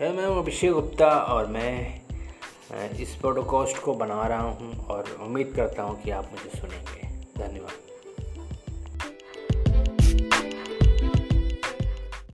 है। मैं हूँ अभिषेक गुप्ता और मैं इस पॉडकास्ट को बना रहा हूँ और उम्मीद करता हूँ कि आप मुझे सुनेंगे। धन्यवाद।